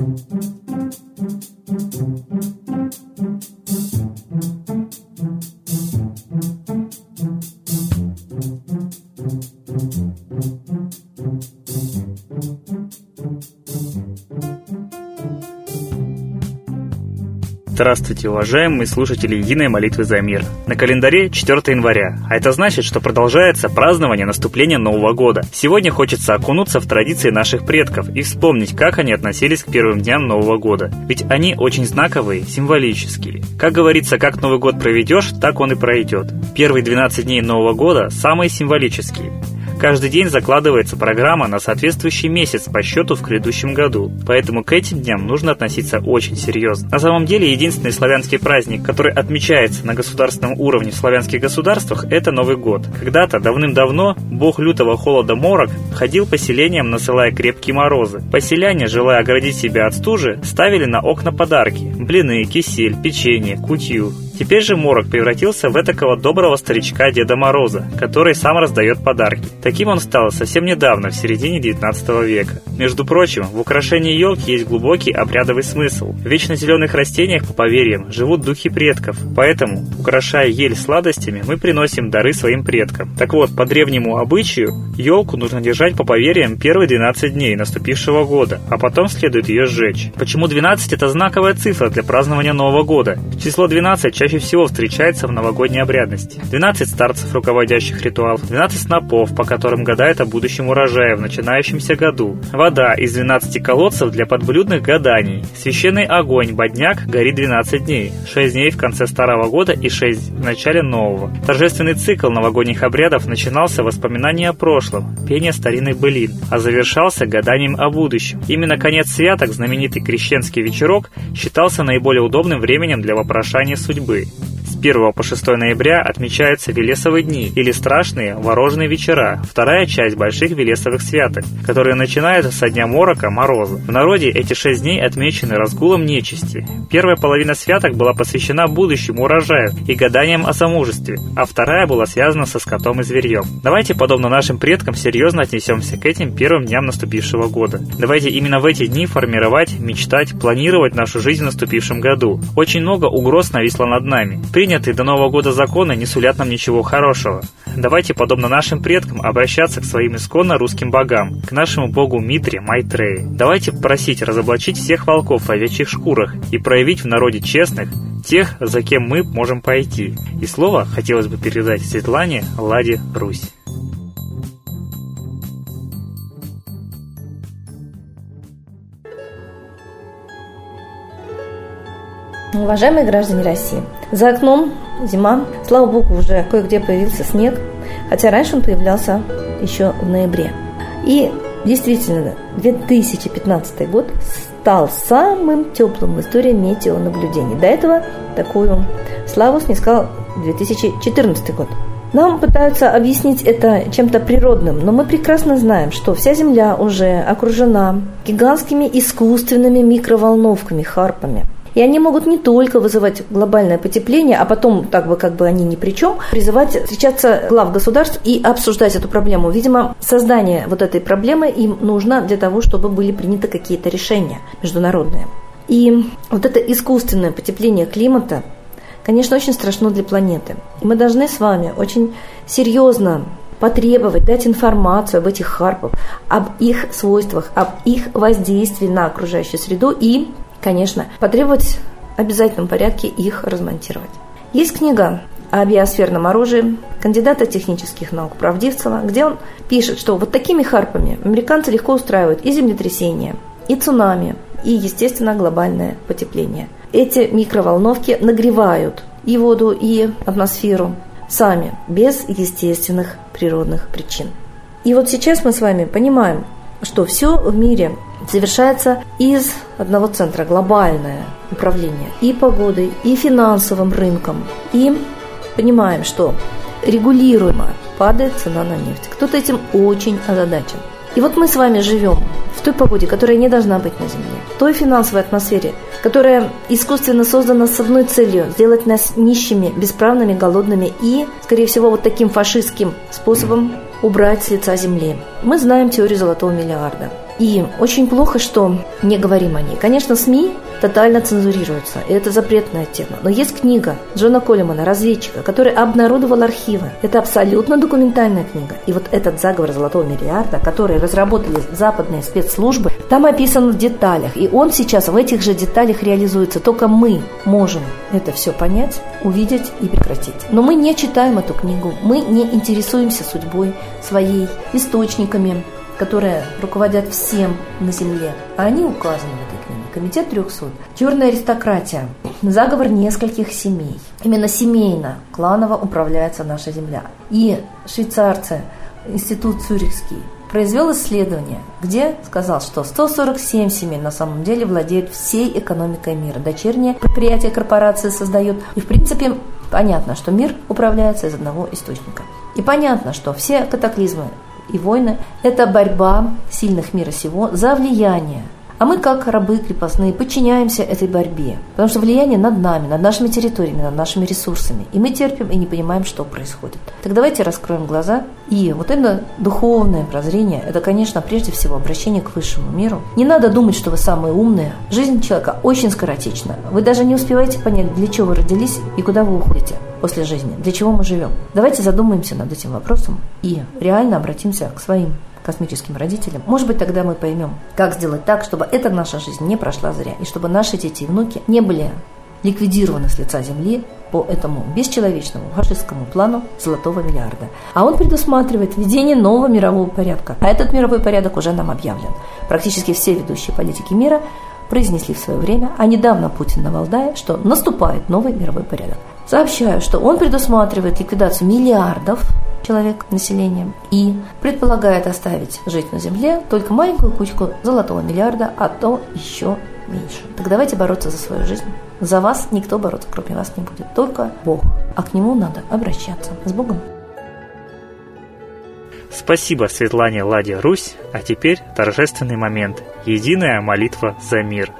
thank you Здравствуйте, уважаемые слушатели Единой молитвы за мир. На календаре 4 января, а это значит, что продолжается празднование наступления Нового года. Сегодня хочется окунуться в традиции наших предков и вспомнить, как они относились к первым дням Нового года. Ведь они очень знаковые, символические. Как говорится, как Новый год проведешь, так он и пройдет. Первые 12 дней Нового года самые символические. Каждый день закладывается программа на соответствующий месяц по счету в грядущем году, поэтому к этим дням нужно относиться очень серьезно. На самом деле, единственный славянский праздник, который отмечается на государственном уровне в славянских государствах, это Новый год. Когда-то, давным-давно, бог лютого холода Морок ходил поселением, насылая крепкие морозы. Поселяне, желая оградить себя от стужи, ставили на окна подарки – блины, кисель, печенье, кутью. Теперь же Морок превратился в этакого доброго старичка Деда Мороза, который сам раздает подарки. Таким он стал совсем недавно, в середине 19 века. Между прочим, в украшении елки есть глубокий обрядовый смысл. В вечно зеленых растениях, по поверьям, живут духи предков. Поэтому, украшая ель сладостями, мы приносим дары своим предкам. Так вот, по древнему обычаю, елку нужно держать по поверьям первые 12 дней наступившего года, а потом следует ее сжечь. Почему 12 это знаковая цифра для празднования Нового года? Число 12 чаще чаще всего встречается в новогодней обрядности. 12 старцев, руководящих ритуалов, 12 снопов, по которым гадают о будущем урожае в начинающемся году, вода из 12 колодцев для подблюдных гаданий, священный огонь, бодняк, горит 12 дней, 6 дней в конце старого года и 6 в начале нового. Торжественный цикл новогодних обрядов начинался воспоминания о прошлом, пение старинных былин, а завершался гаданием о будущем. Именно конец святок, знаменитый крещенский вечерок, считался наиболее удобным временем для вопрошания судьбы. С 1 по 6 ноября отмечаются Велесовые дни или страшные ворожные вечера, вторая часть больших Велесовых святок, которые начинаются со дня морока, мороза. В народе эти шесть дней отмечены разгулом нечисти. Первая половина святок была посвящена будущему урожаю и гаданиям о замужестве, а вторая была связана со скотом и зверьем. Давайте, подобно нашим предкам, серьезно отнесемся к этим первым дням наступившего года. Давайте именно в эти дни формировать, мечтать, планировать нашу жизнь в наступившем году. Очень много угроз нависло над нами. Принятые до Нового года законы не сулят нам ничего хорошего. Давайте, подобно нашим предкам, обращаться к своим исконно русским богам, к нашему богу Митре Майтреи. Давайте просить разоблачить всех волков в овечьих шкурах и проявить в народе честных, тех, за кем мы можем пойти. И слово хотелось бы передать Светлане Ладе Русь. Уважаемые граждане России, за окном зима, слава богу, уже кое-где появился снег, хотя раньше он появлялся еще в ноябре. И действительно, 2015 год стал самым теплым в истории метеонаблюдений. До этого такую славу снискал 2014 год. Нам пытаются объяснить это чем-то природным, но мы прекрасно знаем, что вся Земля уже окружена гигантскими искусственными микроволновками, харпами – и они могут не только вызывать глобальное потепление, а потом, так бы как бы они ни при чем, призывать встречаться глав государств и обсуждать эту проблему. Видимо, создание вот этой проблемы им нужно для того, чтобы были приняты какие-то решения международные. И вот это искусственное потепление климата, конечно, очень страшно для планеты. И мы должны с вами очень серьезно потребовать, дать информацию об этих харпах, об их свойствах, об их воздействии на окружающую среду и конечно, потребовать в обязательном порядке их размонтировать. Есть книга о биосферном оружии кандидата технических наук Правдивцева, где он пишет, что вот такими харпами американцы легко устраивают и землетрясения, и цунами, и, естественно, глобальное потепление. Эти микроволновки нагревают и воду, и атмосферу сами, без естественных природных причин. И вот сейчас мы с вами понимаем, что все в мире совершается из одного центра, глобальное управление и погодой, и финансовым рынком. И понимаем, что регулируемо падает цена на нефть. Кто-то этим очень озадачен. И вот мы с вами живем в той погоде, которая не должна быть на Земле, в той финансовой атмосфере, которая искусственно создана с одной целью – сделать нас нищими, бесправными, голодными и, скорее всего, вот таким фашистским способом убрать с лица Земли. Мы знаем теорию золотого миллиарда. И очень плохо, что не говорим о ней. Конечно, СМИ тотально цензурируются, и это запретная тема. Но есть книга Джона Коллимана, разведчика, который обнародовал архивы. Это абсолютно документальная книга. И вот этот заговор золотого миллиарда, который разработали западные спецслужбы, там описан в деталях. И он сейчас в этих же деталях реализуется. Только мы можем это все понять, увидеть и прекратить. Но мы не читаем эту книгу, мы не интересуемся судьбой своей, источниками, которые руководят всем на Земле. А они указаны в этой книге. Комитет 300. Черная аристократия. Заговор нескольких семей. Именно семейно, кланово управляется наша Земля. И швейцарцы, институт Цюрихский, произвел исследование, где сказал, что 147 семей на самом деле владеют всей экономикой мира. Дочерние предприятия корпорации создают. И в принципе понятно, что мир управляется из одного источника. И понятно, что все катаклизмы и войны – это борьба сильных мира сего за влияние а мы, как рабы крепостные, подчиняемся этой борьбе. Потому что влияние над нами, над нашими территориями, над нашими ресурсами. И мы терпим и не понимаем, что происходит. Так давайте раскроем глаза. И вот это духовное прозрение, это, конечно, прежде всего обращение к высшему миру. Не надо думать, что вы самые умные. Жизнь человека очень скоротечна. Вы даже не успеваете понять, для чего вы родились и куда вы уходите после жизни, для чего мы живем. Давайте задумаемся над этим вопросом и реально обратимся к своим космическим родителям, может быть, тогда мы поймем, как сделать так, чтобы эта наша жизнь не прошла зря, и чтобы наши дети и внуки не были ликвидированы с лица Земли по этому бесчеловечному фашистскому плану золотого миллиарда. А он предусматривает введение нового мирового порядка. А этот мировой порядок уже нам объявлен. Практически все ведущие политики мира произнесли в свое время, а недавно Путин на Валдае, что наступает новый мировой порядок. Сообщаю, что он предусматривает ликвидацию миллиардов человек населением и предполагает оставить жить на Земле только маленькую кучку золотого миллиарда, а то еще меньше. Так давайте бороться за свою жизнь. За вас никто бороться, кроме вас, не будет. Только Бог. А к Нему надо обращаться. С Богом. Спасибо Светлане Ладе Русь, а теперь торжественный момент. Единая молитва за мир –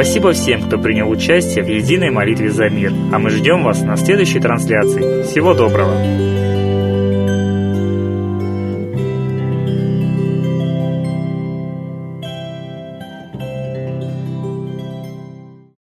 Спасибо всем, кто принял участие в единой молитве за мир. А мы ждем вас на следующей трансляции. Всего доброго!